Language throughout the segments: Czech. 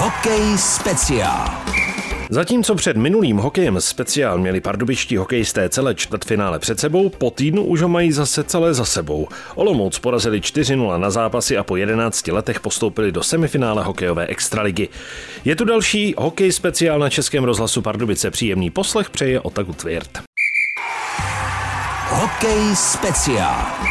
Hokej speciál. Zatímco před minulým hokejem speciál měli pardubičtí hokejisté celé čtvrtfinále před sebou, po týdnu už ho mají zase celé za sebou. Olomouc porazili 4-0 na zápasy a po 11 letech postoupili do semifinále hokejové extraligy. Je tu další hokej speciál na Českém rozhlasu Pardubice. Příjemný poslech přeje Otaku Tvirt. Hokej speciál.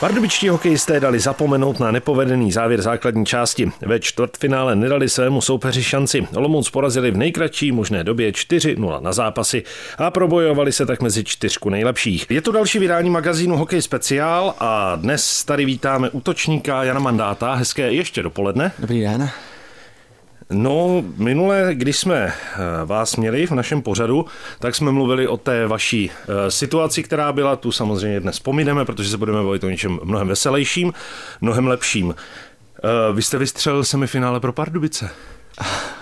Pardubičtí hokejisté dali zapomenout na nepovedený závěr základní části. Ve čtvrtfinále nedali svému soupeři šanci. Olomouc porazili v nejkratší možné době 4-0 na zápasy a probojovali se tak mezi čtyřku nejlepších. Je to další vydání magazínu Hokej speciál a dnes tady vítáme útočníka Jana Mandáta. Hezké ještě dopoledne. Dobrý den. No, minule, když jsme eh, vás měli v našem pořadu, tak jsme mluvili o té vaší eh, situaci, která byla. Tu samozřejmě dnes pomineme, protože se budeme bavit o něčem mnohem veselějším, mnohem lepším. Eh, vy jste vystřelil semifinále pro Pardubice.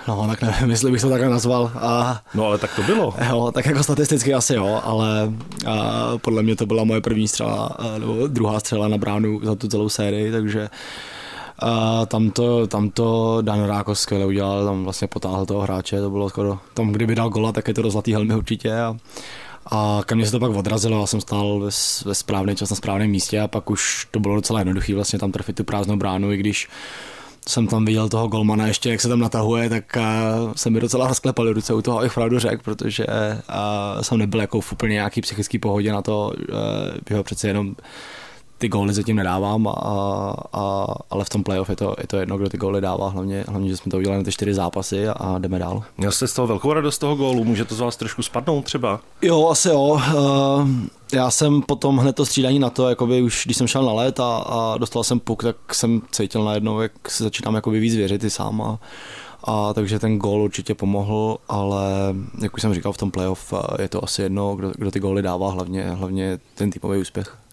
No, tak nevím, jestli bych to takhle nazval. A, no, ale tak to bylo. Jo, tak jako statisticky asi jo, ale a, podle mě to byla moje první střela, nebo druhá střela na bránu za tu celou sérii, takže a tam, to, tam to Dan Ráko skvěle udělal, tam vlastně potáhl toho hráče, to bylo skoro, tam kdyby dal gola, tak je to do zlatý helmy určitě a, a ke mně se to pak odrazilo, já jsem stál ve, ve správný čas na správném místě a pak už to bylo docela jednoduché vlastně tam trefit tu prázdnou bránu, i když jsem tam viděl toho golmana ještě, jak se tam natahuje, tak se mi docela rozklepaly ruce u toho, abych pravdu řekl, protože jsem nebyl jako v úplně nějaký psychický pohodě na to, že ho přece jenom ty góly zatím nedávám, a, a, ale v tom playoff je to, je to jedno, kdo ty góly dává, hlavně, hlavně, že jsme to udělali na ty čtyři zápasy a, jdeme dál. Měl jste z toho velkou radost toho gólu, může to z vás trošku spadnout třeba? Jo, asi jo. Uh, já jsem potom hned to střídání na to, jakoby už když jsem šel na let a, a dostal jsem puk, tak jsem cítil najednou, jak se začínám jakoby víc věřit i sám a, a takže ten gól určitě pomohl, ale jak už jsem říkal v tom playoff, eh, je to asi jedno, kdo, kdo ty góly dává, hlavně, hlavně ten týmový úspěch.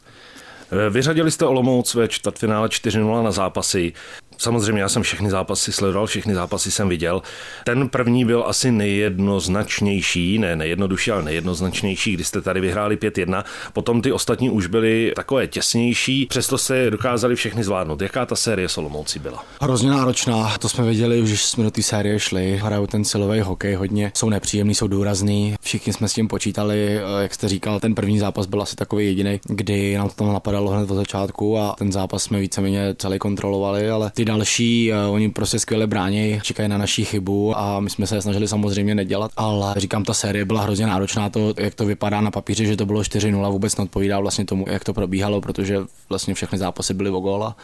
Vyřadili jste Olomouc ve čtvrtfinále 4-0 na zápasy. Samozřejmě já jsem všechny zápasy sledoval, všechny zápasy jsem viděl. Ten první byl asi nejjednoznačnější, ne nejjednodušší, ale nejjednoznačnější, kdy jste tady vyhráli 5-1. Potom ty ostatní už byly takové těsnější, přesto se dokázali všechny zvládnout. Jaká ta série Solomouci byla? Hrozně náročná, to jsme věděli, už jsme do té série šli. Hrajou ten silový hokej hodně, jsou nepříjemný, jsou důrazný. Všichni jsme s tím počítali, jak jste říkal, ten první zápas byl asi takový jediný, kdy nám to tam napadalo hned od začátku a ten zápas jsme víceméně celý kontrolovali, ale ty další, eh, oni prostě skvěle brání, čekají na naší chybu a my jsme se snažili samozřejmě nedělat, ale říkám, ta série byla hrozně náročná, to, jak to vypadá na papíře, že to bylo 4-0, vůbec neodpovídá vlastně tomu, jak to probíhalo, protože vlastně všechny zápasy byly o góla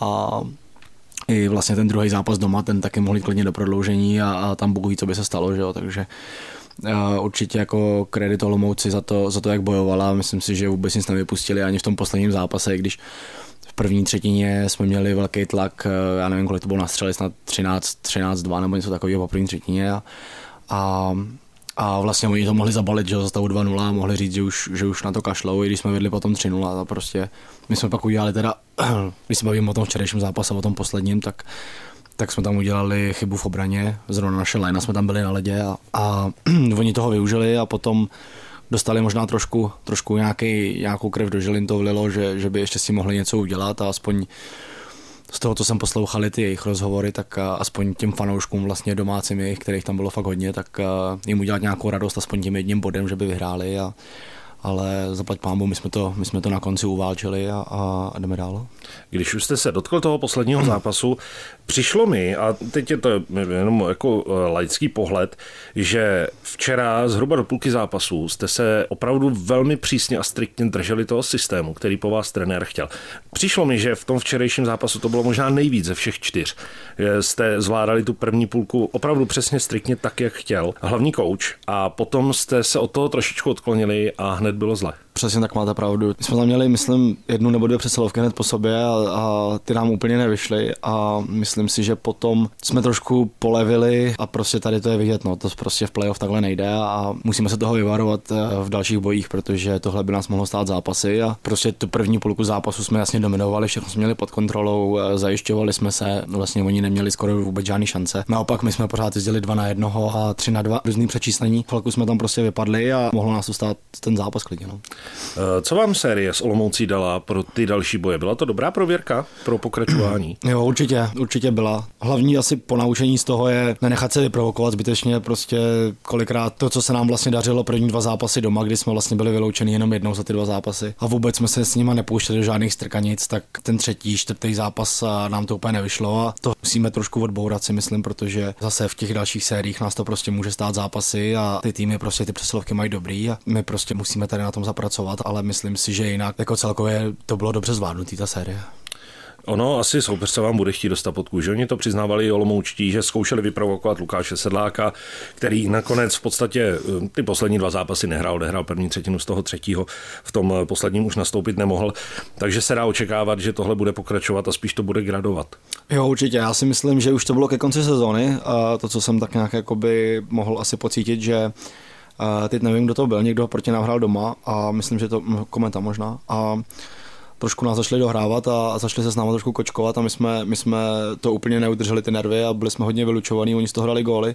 a i vlastně ten druhý zápas doma, ten taky mohli klidně do prodloužení a, a tam ví, co by se stalo, že jo, takže uh, určitě jako kredit Olomouci za to, za to, jak bojovala, myslím si, že vůbec nic nevypustili ani v tom posledním zápase, když první třetině jsme měli velký tlak, eh, já nevím, kolik to bylo na střely, snad 13, 13-2 nebo něco takového po první třetině. A, a a vlastně oni to mohli zabalit, že za stavu 2-0 a mohli říct, že už, že už na to kašlou, i když jsme vedli potom 3-0 a prostě my jsme pak udělali teda, když se bavím o tom včerejším zápase, o tom posledním, tak, tak jsme tam udělali chybu v obraně, zrovna naše lajna jsme tam byli na ledě a, a oni toho využili a potom dostali možná trošku, trošku nějaký, nějakou krev do žilin to vlilo, že, že by ještě si mohli něco udělat a aspoň z toho, co jsem poslouchali ty jejich rozhovory, tak aspoň těm fanouškům vlastně domácím jejich, kterých tam bylo fakt hodně, tak jim udělat nějakou radost aspoň tím jedním bodem, že by vyhráli a, ale zaplať pámbu, my jsme to, my jsme to na konci uválčili a, a jdeme dál. Když už jste se dotkl toho posledního zápasu, přišlo mi, a teď je to jenom jako eh, laický pohled, že včera zhruba do půlky zápasu jste se opravdu velmi přísně a striktně drželi toho systému, který po vás trenér chtěl. Přišlo mi, že v tom včerejším zápasu to bylo možná nejvíc ze všech čtyř. Jste zvládali tu první půlku opravdu přesně striktně tak, jak chtěl hlavní kouč a potom jste se od toho trošičku odklonili a hned bylo zle. Přesně tak máte pravdu. My jsme tam měli, myslím, jednu nebo dvě přesilovky hned po sobě a, a ty nám úplně nevyšly a myslím si, že potom jsme trošku polevili a prostě tady to je vidět, no, to prostě v playoff takhle nejde a musíme se toho vyvarovat eh, v dalších bojích, protože tohle by nás mohlo stát zápasy a prostě tu první půlku zápasu jsme jasně dominovali, všechno jsme měli pod kontrolou, eh, zajišťovali jsme se, vlastně oni neměli skoro vůbec žádné šance. Naopak my jsme pořád jezdili dva na jednoho a tři na dva různý přečíslení. Chvilku jsme tam prostě vypadli a mohlo nás to stát ten zápas klidně. No. Eh, co vám série s Olomoucí dala pro ty další boje? Byla to dobrá prověrka pro pokračování? Jo, určitě, určitě byla. Hlavní asi ponaučení z toho je nenechat se vyprovokovat zbytečně, prostě kolikrát to, co se nám vlastně dařilo první dva zápasy doma, kdy jsme vlastně byli vyloučeni jenom jednou za ty dva zápasy a vůbec jsme se s nimi nepouštěli do žádných strkanic, tak ten třetí, čtvrtý zápas nám to úplně nevyšlo a to musíme trošku odbourat si myslím, protože zase v těch dalších sériích nás to prostě může stát zápasy a ty týmy prostě ty přesilovky mají dobrý a my prostě musíme tady na tom zapracovat, ale myslím si, že jinak jako celkově to bylo dobře zvládnutý ta série. Ono asi soupeř se vám bude chtít dostat pod kůži. Oni to přiznávali Olomoučtí, že zkoušeli vyprovokovat Lukáše Sedláka, který nakonec v podstatě eh, ty poslední dva zápasy nehrál, odehrál první třetinu z toho třetího, v tom eh, posledním už nastoupit nemohl. Takže se dá očekávat, že tohle bude pokračovat a spíš to bude gradovat. Jo, určitě. Já si myslím, že už to bylo ke konci sezóny a to, co jsem tak nějak jakoby mohl asi pocítit, že a teď nevím, kdo to byl, někdo proti nám hrál doma a myslím, že to komenta možná. A trošku nás začali dohrávat a začali se s námi trošku kočkovat a my jsme, my jsme to úplně neudrželi ty nervy a byli jsme hodně vylučovaní, oni z toho hrali góly.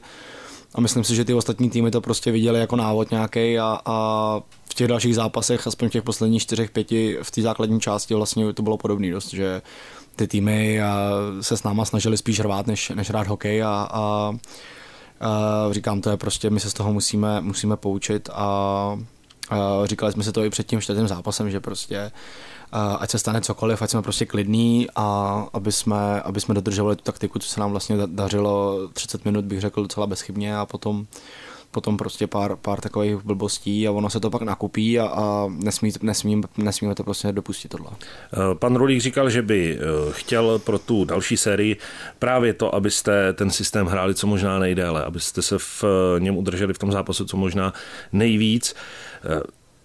A myslím si, že ty ostatní týmy to prostě viděli jako návod nějaký a, a v těch dalších zápasech, aspoň v těch posledních čtyřech, pěti, v té základní části vlastně to bylo podobné dost, že ty týmy se s náma snažili spíš hrát, než, než hrát hokej a, a Uh, říkám, to je prostě, my se z toho musíme, musíme poučit a říkali jsme si to i před tím čtvrtým zápasem, že prostě uh, ať se stane cokoliv, ať jsme prostě klidní a aby jsme, aby jsme dodržovali tu taktiku, co se nám vlastně dařilo. 30 minut, bych řekl docela bezchybně a potom potom prostě pár, pár takových blbostí a ono se to pak nakupí a, a nesmí, nesmí, nesmíme to prostě dopustit tohle. Eh, pan Rulík říkal, že by eh, chtěl pro tu další sérii právě to, abyste ten systém hráli co možná nejdéle, abyste se v eh, něm udrželi v tom zápasu co možná nejvíc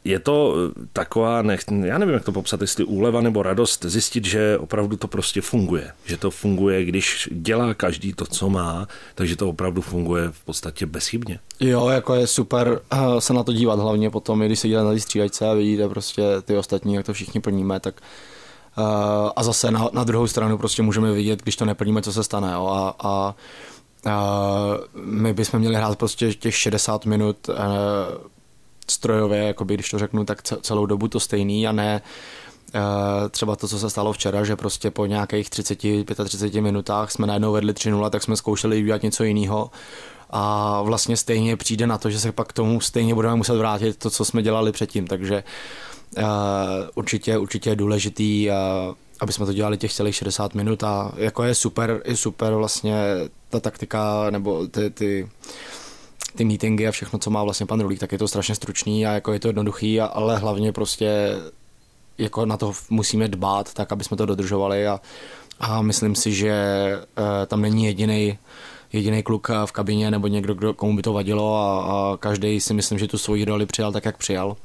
je to eh, taková, nech, já nevím, jak to popsat, jestli úleva nebo radost zjistit, že opravdu to prostě funguje. Že to funguje, když dělá každý to, co má, takže to opravdu funguje v podstatě bezchybně. Jo, jako je super eh, se na to dívat hlavně potom, když se díváte na střídačce a vidíte prostě ty ostatní, jak to všichni plníme, tak uh, a zase na, na druhou stranu prostě můžeme vidět, když to neplníme, co se stane. Jo, a, a Uh, my bychom měli hrát prostě těch 60 minut strojově, jakoby, když to řeknu, tak celou dobu to stejný a ne eh, třeba to, co se stalo včera, že prostě po nějakých 30, 35 minutách jsme najednou vedli 3-0, tak jsme zkoušeli udělat něco jiného. A vlastně stejně přijde na to, že se pak k tomu stejně budeme muset vrátit to, co jsme dělali předtím, takže uh, určitě, určitě je důležitý, uh, aby jsme to dělali těch celých 60 minut a jako je super, je super vlastně ta taktika nebo ty, ty ty meetingy a všechno, co má vlastně pan Rulík, tak je to strašně stručný a jako je to jednoduchý, ale hlavně prostě jako na to musíme dbát, tak aby jsme to dodržovali a, a myslím si, že e, tam není jediný jediný kluk v kabině nebo někdo, kdo, komu by to vadilo a, a každý si myslím, že tu svoji roli přijal tak, jak přijal.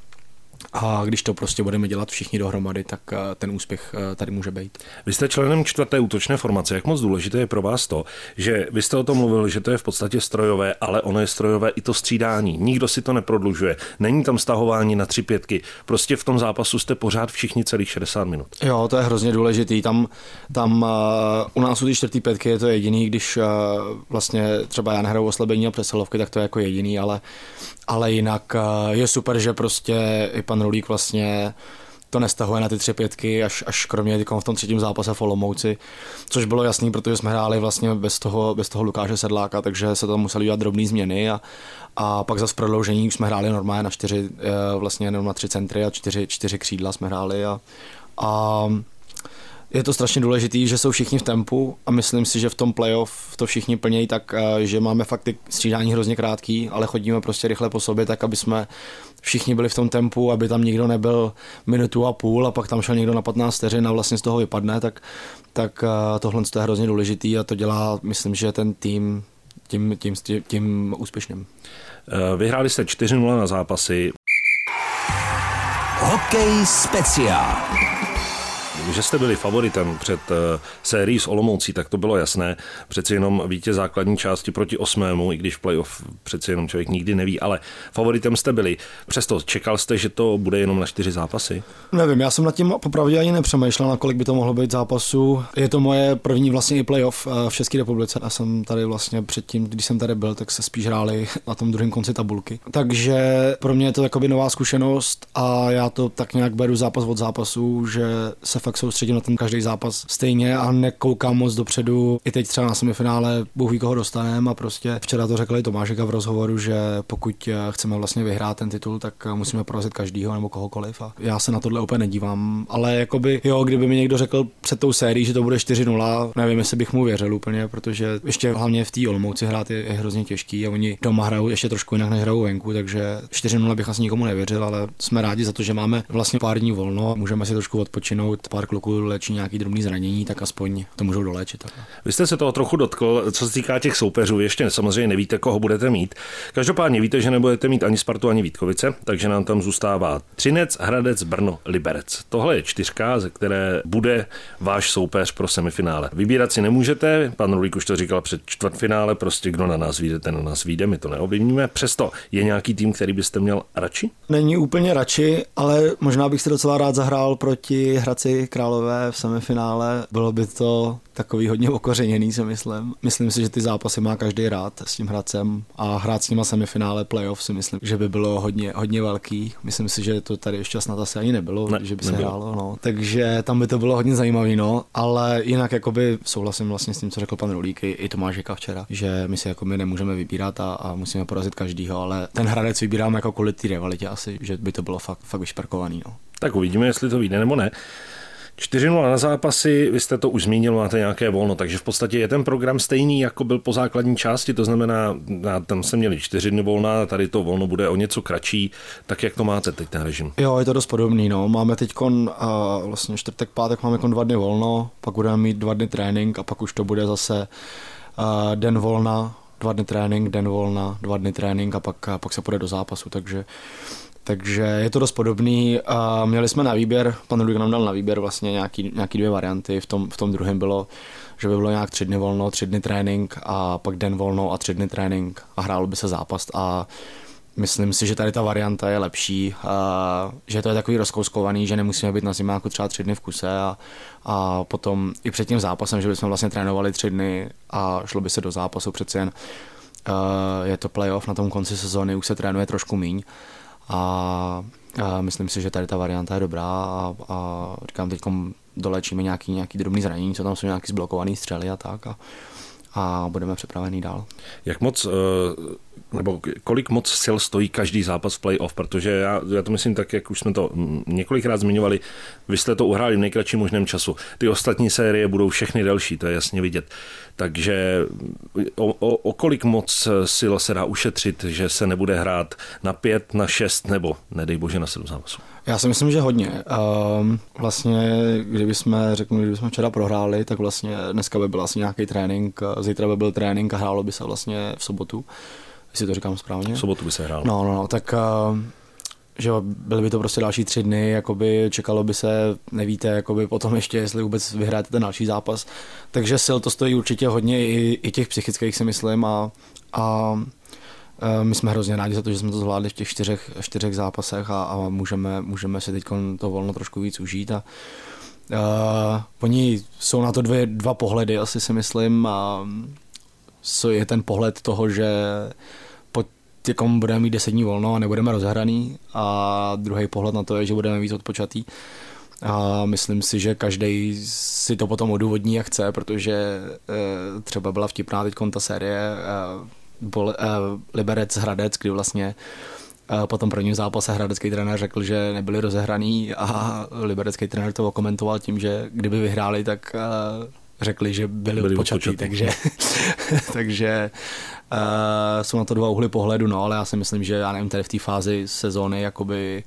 A když to prostě budeme dělat všichni dohromady, tak eh, ten úspěch eh, tady může být. Vy jste členem čtvrté útočné formace. Jak moc důležité je pro vás to, že vy jste o tom mluvil, že to je v podstatě strojové, ale ono je strojové i to střídání. Nikdo si to neprodlužuje. Není tam stahování na tři pětky. Prostě v tom zápasu jste pořád všichni celých 60 minut. Jo, to je hrozně důležitý. Tam, tam uh, u nás u té čtvrtý pětky je to jediný, když uh, vlastně třeba já nehraju oslabení a přesilovky, tak to je jako jediný, ale ale jinak uh, je super, že prostě i pan Rulík vlastně to nestahuje na ty tři pětky, až, až kromě v tom třetím zápase v Olomouci, což bylo jasný, protože jsme hráli vlastně bez toho, bez toho Lukáše Sedláka, takže se tam museli dělat drobné změny a, a pak v prodloužení už jsme hráli normálně na čtyři, eh, vlastně jenom na tři centry a čtyři, čtyři křídla jsme hráli a, a je to strašně důležité, že jsou všichni v tempu a myslím si, že v tom playoff to všichni plnějí tak, eh, že máme fakt ty střídání hrozně krátký, ale chodíme prostě rychle po sobě, tak aby jsme všichni byli v tom tempu, aby tam nikdo nebyl minutu a půl a pak tam šel někdo na 15 vteřin a vlastně z toho vypadne, tak, tak eh, tohle je hrozně důležitý a to dělá, myslím, že ten tým tím, tím, tím, tím úspěšným. Eh, vyhráli jste 4-0 na zápasy. Hokej speciál. Že jste byli favoritem před uh, sérií s Olomoucí, tak to bylo jasné. Přeci jenom vítěz základní části proti osmému, i když playoff přeci jenom člověk nikdy neví, ale favoritem jste byli. Přesto čekal jste, že to bude jenom na čtyři zápasy? Nevím, já jsem nad tím popravdě ani nepřemýšlel, na kolik by to mohlo být zápasů. Je to moje první vlastně i playoff v České republice. Já jsem tady vlastně předtím, když jsem tady byl, tak se spíš hráli na tom druhém konci tabulky. Takže pro mě je to jakoby nová zkušenost a já to tak nějak beru zápas od zápasu, že se fakt soustředím na ten každý zápas stejně a nekoukám moc dopředu. I teď třeba na semifinále Bůh ví, koho dostaneme a prostě včera to řekli Tomášeka v rozhovoru, že pokud eh, chceme vlastně vyhrát ten titul, tak eh, musíme porazit každýho nebo kohokoliv a já se na tohle úplně nedívám, ale jakoby jo, kdyby mi někdo řekl před tou sérií, že to bude 4-0, nevím, jestli bych mu věřil úplně, protože ještě hlavně v té Olomouci hrát je, je hrozně těžký a oni doma hrajou ještě trošku jinak než hrajou venku, takže 4-0 bych asi nikomu nevěřil, ale jsme rádi za to, že máme vlastně pár dní volno, můžeme si trošku odpočinout, pár kluků léčí nějaký drobný zranění, tak aspoň to můžou doléčit. Tak. Vy jste se toho trochu dotkl, co se týká těch soupeřů, ještě samozřejmě nevíte, koho budete mít. Každopádně víte, že nebudete mít ani Spartu, ani Vítkovice, takže nám tam zůstává Třinec, Hradec, Brno, Liberec. Tohle je čtyřka, ze které bude váš soupeř pro semifinále. Vybírat si nemůžete, pan Rulík už to říkal před čtvrtfinále, prostě kdo na nás vyjde, ten na nás vyjde, my to neovlivníme. Přesto je nějaký tým, který byste měl radši? Není úplně radši, ale možná bych si docela rád zahrál proti Hradci Králové v semifinále. Bylo by to takový hodně okořeněný, si myslím. Myslím si, že ty zápasy má každý rád s tím Hradcem a hrát s nima semifinále playoff si myslím, že by bylo hodně, hodně velký. Myslím si, že to tady ještě snad asi ani nebylo, ne, že by se nebylo. hrálo. No. Takže tam by to bylo hodně zajímavé, no. ale jinak jakoby souhlasím vlastně s tím, co řekl pan Rolík i, i Tomáš Žeka včera, že my si jako my nemůžeme vybírat a, a musíme porazit každýho, ale ten Hradec vybíráme jako kvůli té rivalitě asi, že by to bylo fakt, fakt vyšparkovaný. No. Tak uvidíme, jestli to vyjde nebo ne. 4-0 na zápasy, vy jste to už zmínil, máte nějaké volno, takže v podstatě je ten program stejný, jako byl po základní části, to znamená, tam se měli 4 dny volna, tady to volno bude o něco kratší, tak jak to máte teď ten režim? Jo, je to dost podobný, no. Máme teď uh, vlastně čtvrtek, pátek máme kon dva dny volno, pak budeme mít dva dny trénink a pak už to bude zase uh, den volna, dva dny trénink, den volna, dva dny trénink a pak, a pak se půjde do zápasu, takže takže je to dost podobný. A měli jsme na výběr, pan Ludvík nám dal na výběr vlastně nějaký, nějaký dvě varianty. V tom, v tom druhém bylo, že by bylo nějak tři dny volno, tři dny trénink a pak den volno a tři dny trénink a hrálo by se zápas a myslím si, že tady ta varianta je lepší, a že to je takový rozkouskovaný, že nemusíme být na zimáku třeba tři dny v kuse a, a potom i před tím zápasem, že bychom vlastně trénovali tři dny a šlo by se do zápasu přece jen. je to playoff na tom konci sezóny, už se trénuje trošku míň a, a myslím si, že tady ta varianta je dobrá a, a říkám, teď dolečíme nějaký, nějaký drobný zranění, co tam jsou nějaký zblokovaný střely a tak a, a budeme připravení dál. Jak moc, eh, nebo kolik moc sil stojí každý zápas v playoff, protože já, já to myslím tak, jak už jsme to několikrát zmiňovali, vy jste to uhráli v nejkratším možném času. Ty ostatní série budou všechny delší, to je jasně vidět. Takže o, o, o kolik moc sil se dá ušetřit, že se nebude hrát na pět, na šest nebo nedej bože na sedm zápasů? Já si myslím, že hodně. Um, vlastně, kdyby jsme řekli, kdyby jsme včera prohráli, tak vlastně dneska by byl asi nějaký trénink, zítra by byl trénink a hrálo by se vlastně v sobotu. Jestli to říkám správně. V sobotu by se hrálo. No, no, no, tak uh, že byly by to prostě další tři dny, jakoby čekalo by se, nevíte, jakoby potom ještě, jestli vůbec vyhráte ten další zápas. Takže sil to stojí určitě hodně i, i těch psychických si myslím a, a my jsme hrozně rádi za to, že jsme to zvládli v těch čtyřech, čtyřech zápasech a, a můžeme, můžeme si teď to volno trošku víc užít. A, a, oni jsou na to dvě, dva pohledy, asi si myslím. A, je ten pohled toho, že těkom budeme mít 10 dní volno a nebudeme rozhraný a druhý pohled na to je, že budeme víc odpočatý. A myslím si, že každý si to potom odůvodní, jak chce, protože e, třeba byla vtipná teď ta série e, bol, e, Liberec Hradec, kdy vlastně e, po tom prvním zápase hradecký trenér řekl, že nebyli rozehraný a liberecký trenér to komentoval tím, že kdyby vyhráli, tak řekli, že byli, byli odpočatí, takže, takže uh, jsou na to dva uhly pohledu, no, ale já si myslím, že já nevím, tady v té fázi sezóny jakoby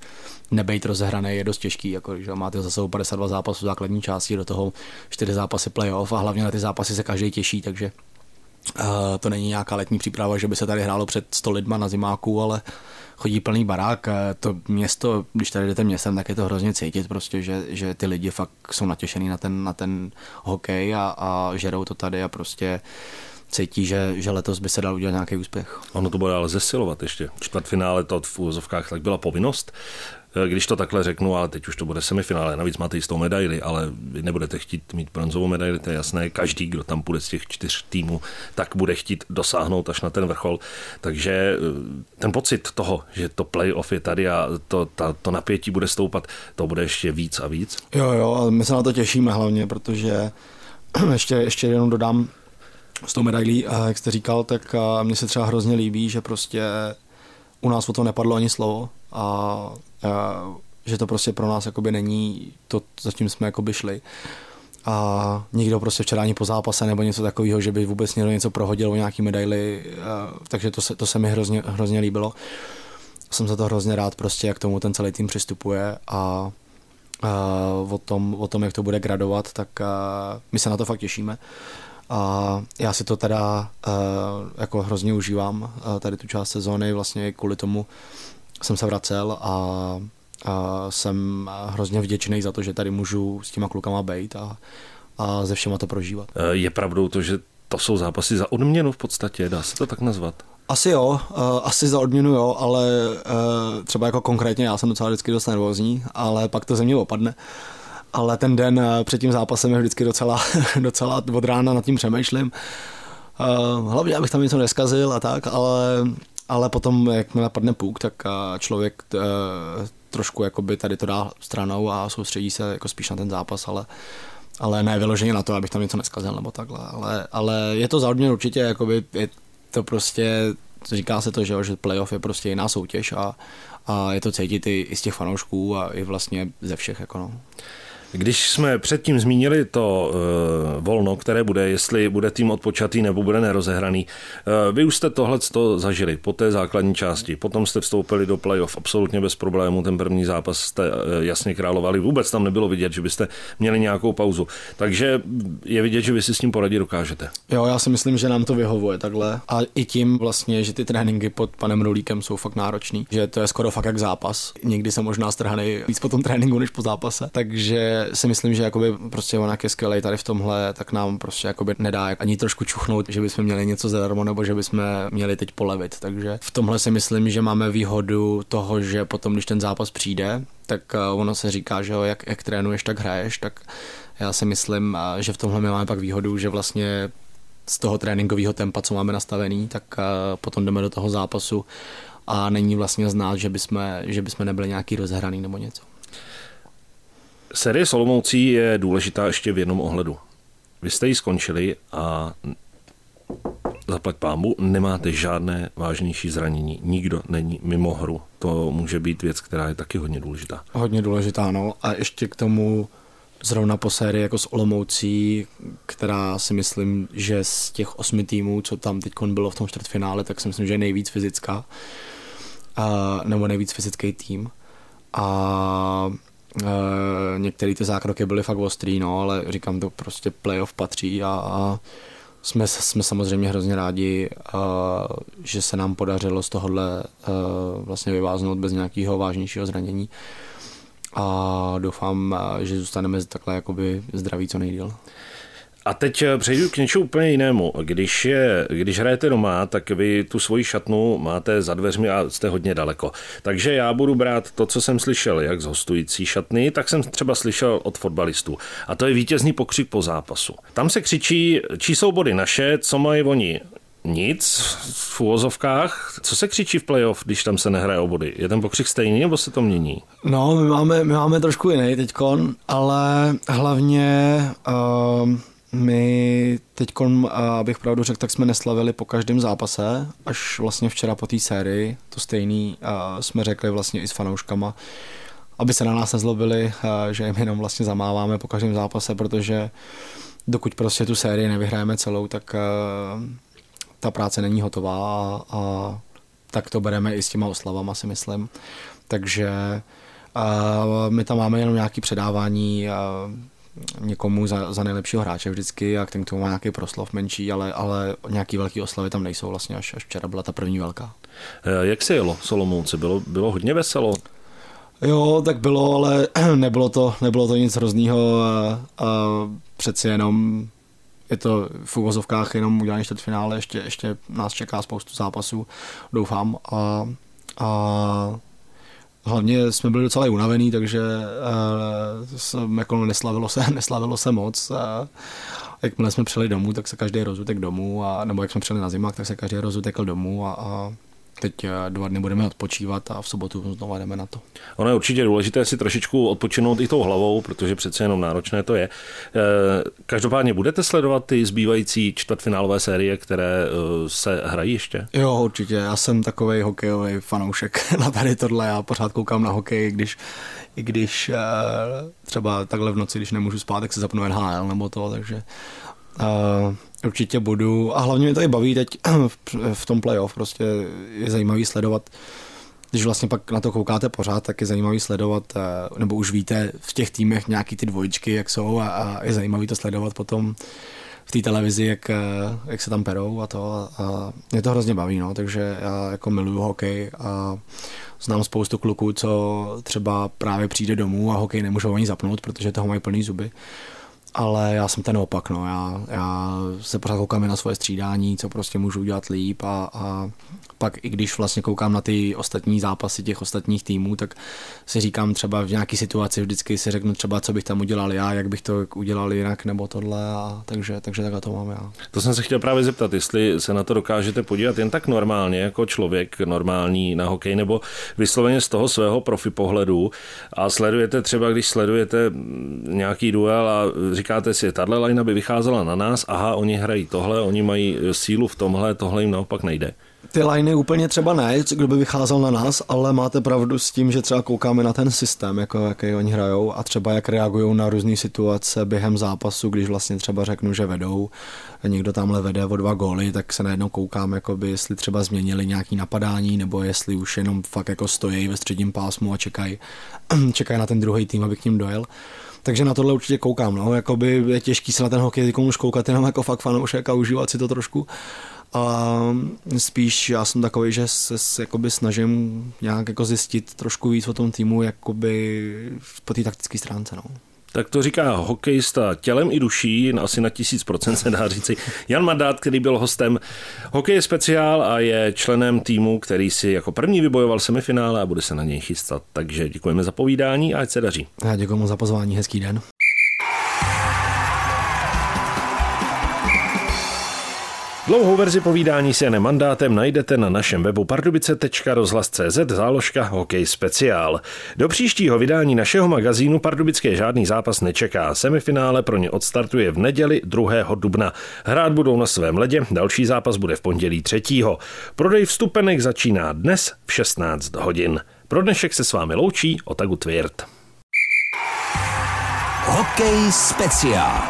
nebejt rozehraný je dost těžký, jako, že máte za sebou 52 zápasů základní části, do toho 4 zápasy playoff a hlavně na ty zápasy se každý těší, takže to není nějaká letní příprava, že by se tady hrálo před 100 lidma na zimáku, ale chodí plný barák. To město, když tady jdete městem, tak je to hrozně cítit prostě, že, že ty lidi fakt jsou natěšený na ten, na ten hokej a, a žerou to tady a prostě cítí, že, že letos by se dal udělat nějaký úspěch. Ono to bude ale zesilovat ještě. Čtvrtfinále to v úvozovkách tak byla povinnost. Eh, když to takhle řeknu, ale teď už to bude semifinále, navíc máte jistou medaili, ale vy nebudete chtít mít bronzovou medaili, to je jasné. Každý, kdo tam půjde z těch čtyř týmů, tak bude chtít dosáhnout až na ten vrchol. Takže eh, ten pocit toho, že to playoff je tady a to, ta, to napětí bude stoupat, to bude ještě víc a víc. Jo, jo, ale my se na to těšíme hlavně, protože ještě, ještě jenom dodám, s tou medailí, jak jste říkal, tak mně se třeba hrozně líbí, že prostě u nás o to nepadlo ani slovo a, a že to prostě pro nás jakoby není to, zatím jsme jakoby šli. A nikdo prostě včera ani po zápase nebo něco takového, že by vůbec někdo něco prohodil o nějaký medaily, takže to se, to se mi hrozně, hrozně líbilo. Jsem za to hrozně rád prostě, jak tomu ten celý tým přistupuje a, a o, tom, o tom, jak to bude gradovat, tak my se na to fakt těšíme. A já si to teda jako hrozně užívám, tady tu část sezóny, vlastně kvůli tomu jsem se vracel a, a jsem hrozně vděčný za to, že tady můžu s těma klukama být a, a ze všema to prožívat. Eh, je pravdou to, že to jsou zápasy za odměnu v podstatě, dá se to tak nazvat? Asi jo, uh, asi za odměnu jo, ale uh, třeba jako konkrétně já jsem docela vždycky dost nervózní, ale pak to ze mě opadne. Ale ten den eh, před tím zápasem je vždycky docela, docela od rána nad tím přemýšlím. Eh, hlavně, abych tam něco neskazil a tak, ale, ale potom, jak mi napadne půk, tak eh, člověk trošku jakoby tady to dá stranou a soustředí se jako spíš na ten zápas, ale, ale ne vyloženě na to, abych tam něco neskazil nebo takhle, ale, ale je to za určitě, jakoby je to prostě, říká se to, že, že playoff je prostě jiná soutěž a, a je to cítit i, i z těch fanoušků a i vlastně ze všech. Jako no. Když jsme předtím zmínili to uh, volno, které bude, jestli bude tým odpočatý nebo bude nerozehraný, uh, vy už jste tohle zažili po té základní části, potom jste vstoupili do playoff absolutně bez problému, ten první zápas jste uh, jasně královali, vůbec tam nebylo vidět, že byste měli nějakou pauzu, takže je vidět, že vy si s tím poradit dokážete. Jo, já si myslím, že nám to vyhovuje takhle. A i tím vlastně, že ty tréninky pod panem Rulíkem jsou fakt náročný, že to je skoro fakt jak zápas. Někdy se možná strhaný víc po tom tréninku než po zápase, takže si myslím, že jakoby prostě on jak je skvělý tady v tomhle, tak nám prostě jakoby nedá ani trošku čuchnout, že bychom měli něco zadarmo nebo že bychom měli teď polevit. Takže v tomhle si myslím, že máme výhodu toho, že potom, když ten zápas přijde, tak eh, ono se říká, že jo, jak, jak trénuješ, tak hraješ, tak já si myslím, eh, že v tomhle my máme pak výhodu, že vlastně z toho tréninkového tempa, co máme nastavený, tak eh, potom jdeme do toho zápasu a není vlastně znát, že bychom, že bychom nebyli nějaký rozhraný nebo něco. Série Solomoucí je důležitá ještě v jednom ohledu. Vy jste ji skončili a zaplať pámbu, nemáte žádné vážnější zranění. Nikdo není mimo hru. To může být věc, která je taky hodně důležitá. Hodně důležitá, no. A ještě k tomu zrovna po sérii jako s Olomoucí, která si myslím, že z těch osmi týmů, co tam teď bylo v tom čtvrtfinále, tak si myslím, že je nejvíc fyzická. A, nebo nejvíc fyzický tým. A Uh, některé ty zákroky byly fakt ostrý, no, ale říkám, to prostě playoff patří a, a jsme, jsme samozřejmě hrozně rádi, uh, že se nám podařilo z tohohle uh, vlastně vyváznout bez nějakého vážnějšího zranění a doufám, že zůstaneme takhle jakoby zdraví co nejdíl. A teď eh, přejdu k něčemu úplně jinému. Když, je, když hrajete doma, tak vy tu svoji šatnu máte za dveřmi a jste hodně daleko. Takže já budu brát to, co jsem slyšel, jak z hostující šatny, tak jsem třeba slyšel od fotbalistů. A to je vítězný pokřik po zápasu. Tam se křičí, čí jsou body naše, co mají oni nic v úvozovkách. Co se křičí v playoff, když tam se nehraje o body? Je ten pokřik stejný nebo se to mění? No, my máme, my máme trošku jiný teďkon, ale hlavně uh, my teď, abych pravdu řekl, tak jsme neslavili po každém zápase, až vlastně včera po té sérii, to stejný jsme řekli vlastně i s fanouškama, aby se na nás nezlobili, že jim jenom vlastně zamáváme po každém zápase, protože dokud prostě tu sérii nevyhrajeme celou, tak ta práce není hotová a, tak to bereme i s těma oslavama, si myslím. Takže my tam máme jenom nějaké předávání někomu za, za nejlepšího hráče vždycky a ten k tomu má nějaký proslov menší, ale, ale nějaký velký oslavy tam nejsou vlastně, až, až včera byla ta první velká. Eh, jak se jelo Solomouce? Bylo, bylo hodně veselo? Jo, tak bylo, ale nebylo to, nebylo to nic hroznýho a, a přeci jenom je to v uvozovkách jenom udělání čtvrtfinále, ještě, ještě nás čeká spoustu zápasů, doufám. A, a hlavně jsme byli docela unavený, takže uh, jako neslavilo se, neslavilo se moc. A, jakmile jsme přijeli domů, tak se každý rozutek domů, a, nebo jak jsme přijeli na zimák, tak se každý rozutekl domů a, a teď eh, dva dny budeme odpočívat a v sobotu znovu jdeme na to. Ono je určitě důležité si trošičku odpočinout i tou hlavou, protože přece jenom náročné to je. Eh, každopádně budete sledovat ty zbývající čtvrtfinálové série, které eh, se hrají ještě? Jo, určitě. Já jsem takový hokejový fanoušek na tady tohle. Já pořád koukám na hokej, když, i když třeba takhle v noci, když nemůžu spát, tak se zapnu NHL nebo to, takže Uh, určitě budu. A hlavně mě to i baví teď v tom playoff, prostě je zajímavý sledovat když vlastně pak na to koukáte pořád, tak je zajímavý sledovat, eh, nebo už víte v těch týmech nějaký ty dvojičky, jak jsou a, a je zajímavý to sledovat potom v té televizi, jak, eh, jak se tam perou a to. A mě to hrozně baví, no, takže já jako miluju hokej a znám spoustu kluků, co třeba právě přijde domů a hokej nemůžou ani zapnout, protože toho mají plný zuby ale já jsem ten opak, no. já, já se pořád koukám na svoje střídání, co prostě můžu udělat líp a, a pak i když vlastně koukám na ty ostatní zápasy těch ostatních týmů, tak si říkám třeba v nějaké situaci vždycky si řeknu třeba, co bych tam udělal já, jak bych to udělal jinak nebo tohle a takže, takže takhle to mám já. To jsem se chtěl právě zeptat, jestli se na to dokážete podívat jen tak normálně, jako člověk normální na hokej, nebo vysloveně z toho svého profi pohledu a sledujete třeba, když sledujete nějaký duel a říkáte si, tahle lajna by vycházela na nás, aha, oni hrají tohle, oni mají sílu v tomhle, tohle jim naopak nejde. Ty liney úplně třeba ne, kdo by vycházel na nás, ale máte pravdu s tím, že třeba koukáme na ten systém, jako jaký oni hrajou a třeba jak reagují na různé situace během zápasu, když vlastně třeba řeknu, že vedou, někdo tamhle vede o dva góly, tak se najednou koukám, jakoby, jestli třeba změnili nějaký napadání, nebo jestli už jenom fakt jako stojí ve středním pásmu a čekají čekaj na ten druhý tým, aby k ním dojel. Takže na tohle určitě koukám, no, jakoby je těžký se na ten hokej už koukat jenom jako fakt fanoušek a užívat si to trošku. A spíš já jsem takový, že se, se jakoby snažím nějak jako zjistit trošku víc o tom týmu jakoby po té taktické stránce. No. Tak to říká hokejista tělem i duší, asi na tisíc procent se dá říci. Jan Mandát, který byl hostem Hokej speciál a je členem týmu, který si jako první vybojoval semifinále a bude se na něj chystat. Takže děkujeme za povídání a ať se daří. Já děkuji za pozvání, hezký den. Dlouhou verzi povídání s Janem Mandátem najdete na našem webu pardubice.rozhlas.cz záložka Hokej speciál. Do příštího vydání našeho magazínu Pardubické žádný zápas nečeká. Semifinále pro ně odstartuje v neděli 2. dubna. Hrát budou na svém ledě, další zápas bude v pondělí 3. Prodej vstupenek začíná dnes v 16 hodin. Pro dnešek se s vámi loučí Otagu Tvirt. Hokej speciál.